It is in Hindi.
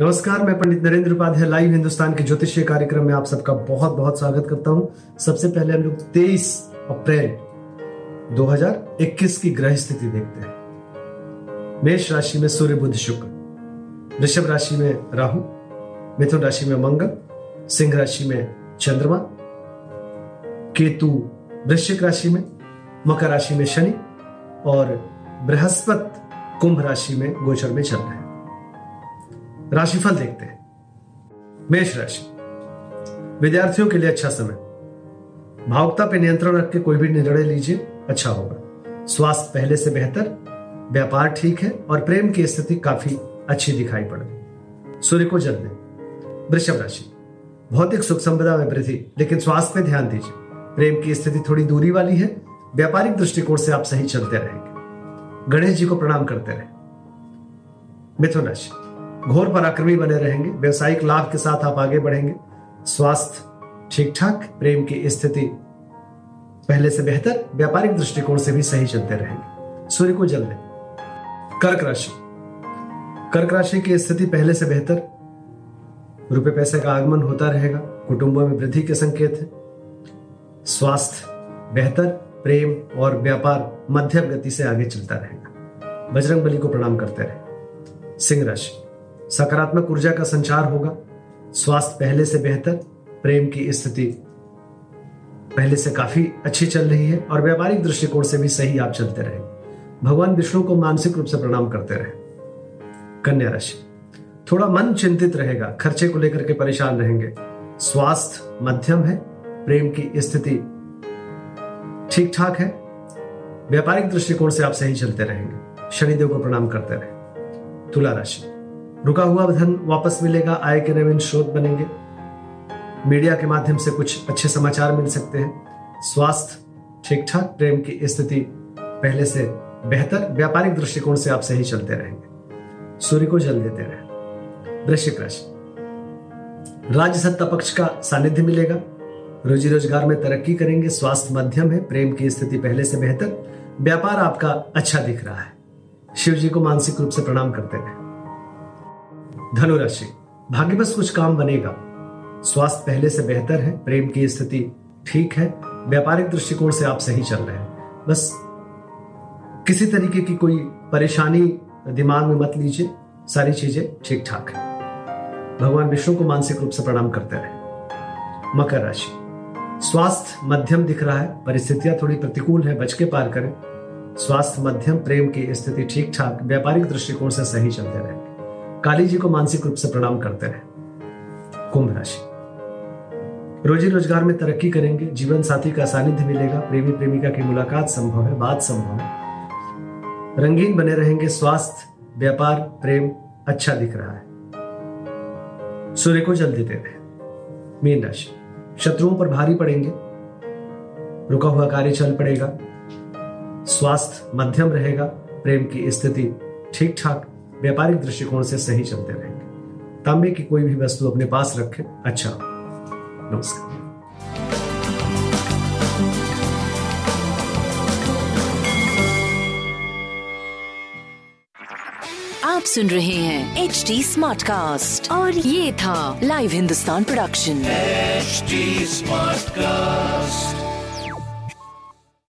नमस्कार, मैं पंडित नरेंद्र उपाध्याय लाइव हिंदुस्तान के ज्योतिषीय कार्यक्रम में आप सबका बहुत बहुत स्वागत करता हूँ। सबसे पहले हम लोग 23 अप्रैल 2021 की ग्रह स्थिति देखते हैं। मेष राशि में सूर्य, बुध, शुक्र। वृषभ राशि में राहु, मिथुन राशि में मंगल, सिंह राशि में चंद्रमा, केतु वृश्चिक राशि में, मकर राशि में शनि और बृहस्पति कुंभ राशि में गोचर में चल रहे हैं। राशिफल देखते हैं। मेष राशि। विद्यार्थियों के लिए अच्छा समय। भावुकता पर नियंत्रण रख के कोई भी निर्णय लीजिए अच्छा होगा। स्वास्थ्य पहले से बेहतर, व्यापार ठीक है और प्रेम की स्थिति काफ़ी अच्छी दिखाई पड़ रही सूर्य को जल दें। वृषभ राशि। भौतिक सुख संपदा में वृद्धि, लेकिन स्वास्थ्य पे ध्यान दीजिए। प्रेम की स्थिति थोड़ी दूरी वाली है, व्यापारिक दृष्टिकोण से आप सही चलते रहेंगे। गणेश जी को प्रणाम करते रहे। मिथुन राशि। घोर पराक्रमी बने रहेंगे। व्यवसायिक लाभ के साथ आप आगे बढ़ेंगे। स्वास्थ्य ठीक ठाक प्रेम की स्थिति पहले से बेहतर, व्यापारिक दृष्टिकोण से भी सही चलते रहेंगे। सूर्य को जल दें। कर्क राशि। कर्क राशि की स्थिति पहले से बेहतर। रुपए पैसे का आगमन होता रहेगा। कुटुंबों में वृद्धि के संकेत है। स्वास्थ्य बेहतर, प्रेम और व्यापार मध्यम गति से आगे चलता रहेगा। बजरंग बली को प्रणाम करते रहे। सिंह राशि। सकारात्मक ऊर्जा का संचार होगा। स्वास्थ्य पहले से बेहतर, प्रेम की स्थिति पहले से काफ़ी अच्छी चल रही है और व्यापारिक दृष्टिकोण से भी सही आप चलते रहे। भगवान विष्णु को मानसिक रूप से प्रणाम करते रहे। कन्या राशि, थोड़ा मन चिंतित रहेगा, खर्चे को लेकर के परेशान रहेंगे। स्वास्थ्य मध्यम है, प्रेम की स्थिति ठीक ठाक है। व्यापारिक दृष्टिकोण से आप सही चलते रहेंगे, शनिदेव को प्रणाम करते रहे। तुला राशि रुका हुआ धन वापस मिलेगा, आय के नवीन स्रोत बनेंगे। मीडिया के माध्यम से कुछ अच्छे समाचार मिल सकते हैं। स्वास्थ्य ठीक ठाक प्रेम की स्थिति पहले से बेहतर, व्यापारिक दृष्टिकोण से आप सही चलते रहेंगे। सूर्य को जल देते रहे। वृश्चिक राशि। राज्य सत्ता पक्ष का सानिध्य मिलेगा। रोजी रोज़गार में तरक्की करेंगे, स्वास्थ्य मध्यम है, प्रेम की स्थिति पहले से बेहतर, व्यापार आपका अच्छा दिख रहा है। शिव जी को मानसिक रूप से प्रणाम करते रहे। धनुराशि। भाग्यवश कुछ काम बनेगा। स्वास्थ्य पहले से बेहतर है, प्रेम की स्थिति ठीक है, व्यापारिक दृष्टिकोण से आप सही चल रहे हैं। बस किसी तरीके की कोई परेशानी दिमाग में मत लीजिए, सारी चीज़ें ठीक ठाक है। भगवान विष्णु को मानसिक रूप से प्रणाम करते रहे। मकर राशि। स्वास्थ्य मध्यम दिख रहा है, परिस्थितियाँ थोड़ी प्रतिकूल है, बच के पार करें। स्वास्थ्य मध्यम, प्रेम की स्थिति ठीक ठाक व्यापारिक दृष्टिकोण से सही चलते रहे। काली जी को मानसिक रूप से प्रणाम करते रहे। कुंभ राशि। रोजी रोज़गार में तरक्की करेंगे, जीवन साथी का सानिध्य मिलेगा, प्रेमी प्रेमिका की मुलाकात संभव है, बात संभव है। रंगीन बने रहेंगे, स्वास्थ्य, व्यापार, प्रेम अच्छा दिख रहा है। सूर्य को जल देते रहे मीन राशि। शत्रुओं पर भारी पड़ेंगे। रुका हुआ कार्य चल पड़ेगा। स्वास्थ्य मध्यम रहेगा, प्रेम की स्थिति ठीक ठाक व्यापारिक दृष्टिकोण से सही चलते रहेंगे। तांबे की कोई भी वस्तु अपने पास रखें। अच्छा नमस्कार। आप सुन रहे हैं एच डी स्मार्ट कास्ट और ये था live Hindustan production H smart Smartcast.